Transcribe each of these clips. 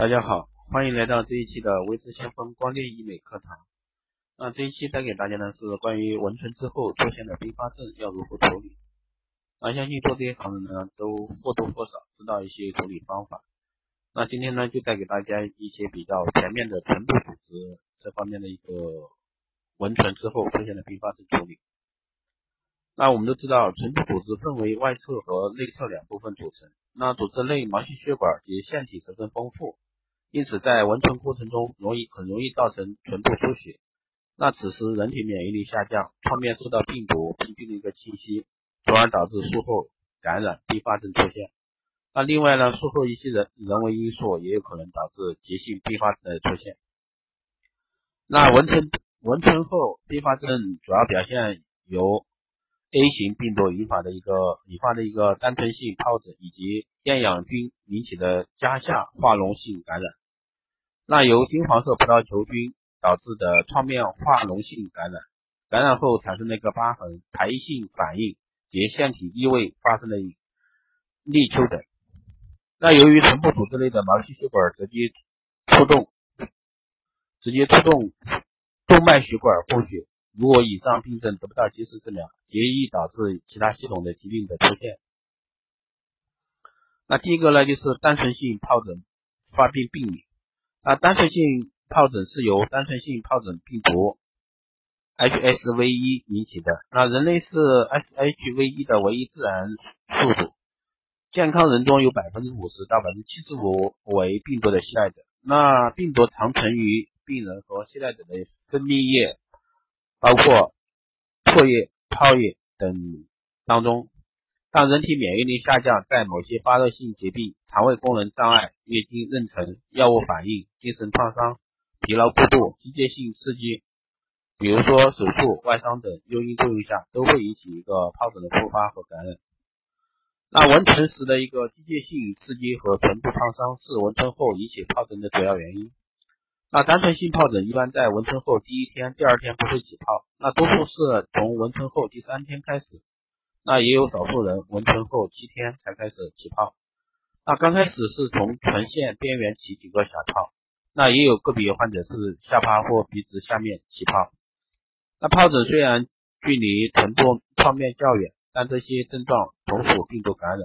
大家好，欢迎来到这一期的维持先锋光电医美课堂。那这一期带给大家的是关于纹唇之后出现的并发症要如何处理。那相信做这些行的呢，都或多或少知道一些处理方法。那今天呢，就带给大家一些比较全面的唇部组织这方面的一个纹唇之后出现的并发症处理。那我们都知道，唇部组织分为外侧和内侧两部分组成。那组织内毛细血管及腺体十分丰富。因此，在纹唇过程中，容易很容易造成唇部出血。那此时人体免疫力下降，创面受到病毒病菌的一个侵袭，从而导致术后感染并发症出现。那另外呢，术后一些人人为因素也有可能导致急性并发症的出现。那纹唇纹唇后并发症主要表现由 A 型病毒引发的一个引发的一个单纯性疱疹，以及厌氧菌引起的加下化脓性感染。那由金黄色葡萄球菌导致的创面化脓性感染，感染后产生的一个疤痕、排异性反应及腺体异位发生的立丘等。那由于唇部组织内的毛细血管直接触动，直接触动动脉血管供血，如果以上病症得不到及时治疗，也易导致其他系统的疾病的出现。那第一个呢，就是单纯性疱疹发病病理。啊，单纯性疱疹是由单纯性疱疹病毒 HSV1 引起的。那人类是 SHV1 的唯一自然宿主，健康人中有百分之五十到百分之七十五为病毒的携带者。那病毒常存于病人和携带者的分泌液，包括唾液、泡液等当中。当人体免疫力下降，在某些发热性疾病、肠胃功能障碍、月经妊娠、药物反应、精神创伤、疲劳过度、机械性刺激，比如说手术、外伤等诱因作用下，都会引起一个疱疹的复发和感染。那纹唇时的一个机械性刺激和唇部创伤是纹唇后引起疱疹的主要原因。那单纯性疱疹一般在纹唇后第一天、第二天不会起泡，那多数是从纹唇后第三天开始。那也有少数人纹唇后七天才开始起泡，那刚开始是从唇线边缘起几个小泡，那也有个别患者是下巴或鼻子下面起泡。那疱疹虽然距离唇部创面较远，但这些症状同属病毒感染。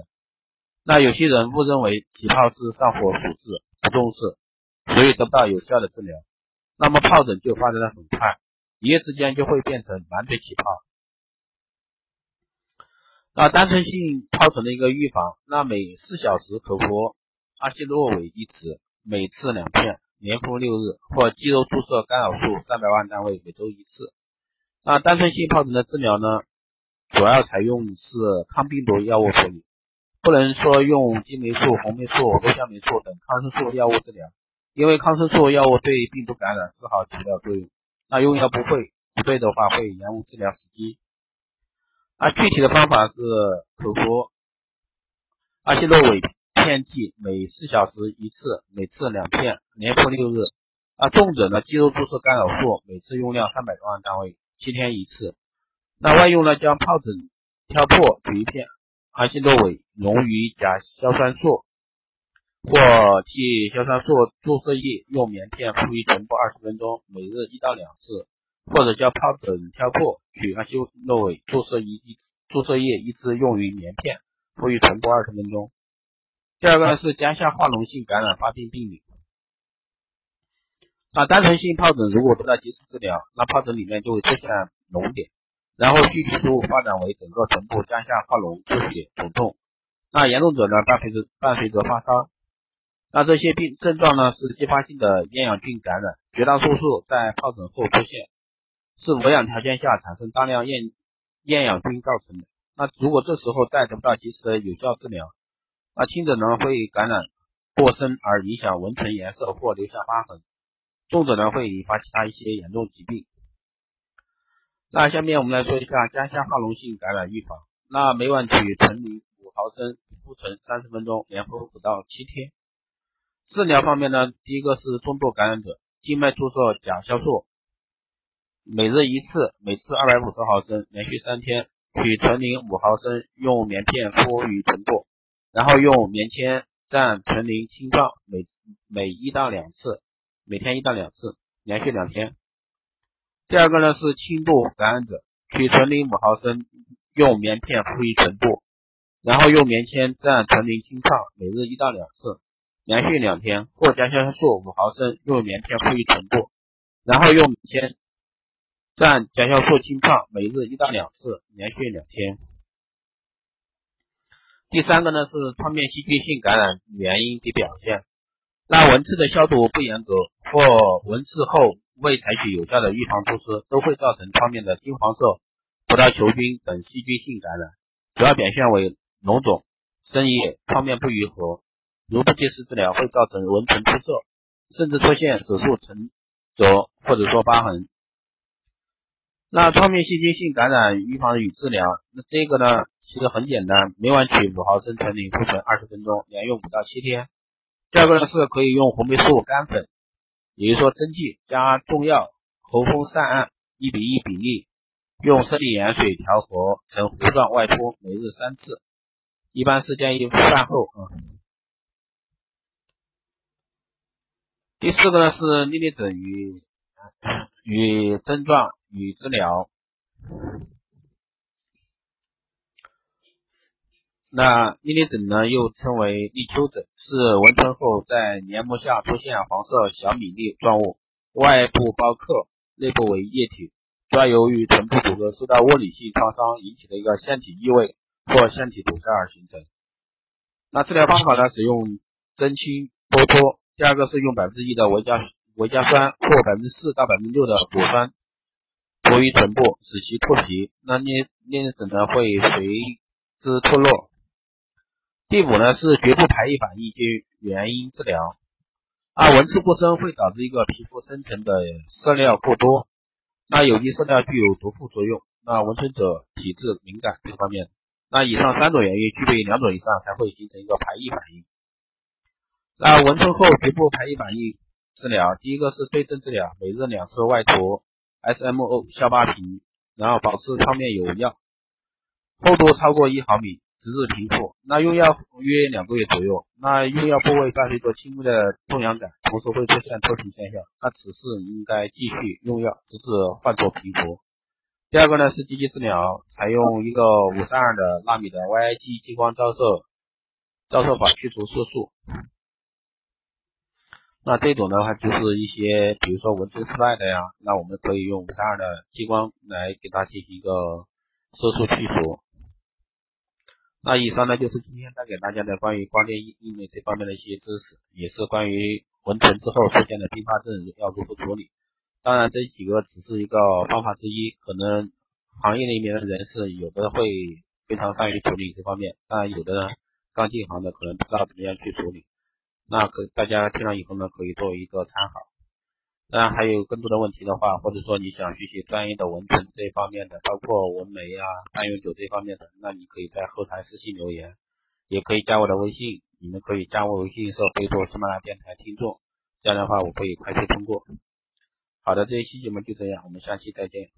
那有些人误认为起泡是上火所致，不重视，所以得不到有效的治疗，那么疱疹就发展的很快，一夜之间就会变成满嘴起泡。那单纯性疱疹的一个预防，那每四小时口服阿昔洛韦一匙，每次两片，连服六日，或肌肉注射干扰素三百万单位，每周一次。那单纯性疱疹的治疗呢，主要采用是抗病毒药物处理，不能说用金霉素、红霉素、罗香霉素等抗生素药物治疗，因为抗生素药物对病毒感染丝毫起不了作用。那用药不会不对的话，会延误治疗时机。啊，具体的方法是口服阿昔洛韦片剂，每四小时一次，每次两片，连服六日。啊，重者呢，肌肉注射干扰素，每次用量三百多万单位，七天一次。那外用呢，将疱疹挑破取一片阿昔洛韦溶于甲硝酸素或替硝酸素注射液，用棉片敷于唇部二十分钟，每日一到两次。或者叫疱疹挑破，取阿昔洛韦注射一一注射液一支，用于棉片，敷于臀部二十分钟。第二个呢是家下化脓性感染发病病理。那单纯性疱疹如果得到及时治疗，那疱疹里面就会出现脓点，然后继续出发展为整个臀部家下化脓、出血、肿痛。那严重者呢伴随着伴随着发烧。那这些病症状呢是继发性的厌氧菌感染，绝大多数在疱疹后出现。是无氧条件下产生大量厌厌氧菌造成的。那如果这时候再得不到及时的有效治疗，那轻者呢会感染过深而影响纹唇颜色或留下疤痕，重者呢会引发其他一些严重疾病。那下面我们来说一下家下化脓性感染预防。那每晚取纯磷五毫升敷存三十分钟，连敷五到七天。治疗方面呢，第一个是重度感染者，静脉注射甲硝唑。每日一次，每次二百五十毫升，连续三天。取纯零五毫升，用棉片敷于唇部，然后用棉签蘸纯零清创，每每一到两次，每天一到两次，连续两天。第二个呢是轻度感染者，取纯零五毫升，用棉片敷于唇部，然后用棉签蘸纯零清创，每日一到两次，连续两天。或甲硝素五毫升，用棉片敷于唇部，然后用棉签蘸甲硝唑清创，每日一到两次，连续两天。第三个呢是创面细菌性感染原因及表现。那蚊刺的消毒不严格，或蚊刺后未采取有效的预防措施，都会造成创面的金黄色葡萄球菌等细菌性感染，主要表现为脓肿、生液、创面不愈合。如不及时治疗，会造成蚊唇出色，甚至出现手术成褶或者说疤痕。那创面细菌性感染预防与治疗，那这个呢？其实很简单，每晚取五毫升纯磷，敷唇二十分钟，连用五到七天。第二个呢是可以用红霉素干粉，也就是说针剂加中药，喉风散按，一比一比例，用生理盐水调和成糊状外敷，每日三次。一般是建议饭后啊。第四个呢是粒粒疹与与症状与治疗。那粒粒疹呢，又称为立秋疹，是蚊喷后在黏膜下出现黄色小米粒状物，外部包壳，内部为液体，主要由于唇部骨骼受到物理性创伤引起的一个腺体异位或腺体堵塞而形成。那治疗方法呢，使用针清剥脱，第二个是用百分之一的维加维加酸或百分之四到百分之六的果酸涂于唇部，使其脱皮。那粒粒疹呢，会随之脱落。第五呢是局部排异反应及原因治疗，啊，蚊刺过深会导致一个皮肤生成的色料过多，那有机色料具有毒副作用，那蚊虫者体质敏感这方面，那以上三种原因具备两种以上才会形成一个排异反应。那蚊虫后局部排异反应治疗，第一个是对症治疗，每日两次外涂 SMO 消疤平，然后保持创面有药，厚度超过一毫米。直至平复，那用药约两个月左右，那用药部位伴随着轻微的痛痒感，同时会出现脱皮现象，那此时应该继续用药，直至患处平复。第二个呢是积极治疗，采用一个五三二的纳米的 YIG 激光照射照射法去除色素。那这种的话就是一些，比如说纹身失败的呀，那我们可以用五三二的激光来给它进行一个色素去除。那以上呢就是今天带给大家的关于光电医医美这方面的一些知识，也是关于纹唇之后出现的并发症要如何处理。当然这几个只是一个方法之一，可能行业里面的人士有的会非常善于处理这方面，当然有的呢刚进行的可能不知道怎么样去处理。那可大家听了以后呢，可以作为一个参考。当然还有更多的问题的话，或者说你想学习专业的纹唇这方面的，包括纹眉啊、半永久这方面的，那你可以在后台私信留言，也可以加我的微信，你们可以加我微信时候备注喜马拉雅电台听众，这样的话我可以快速通过。好的，这一期节目就这样，我们下期再见。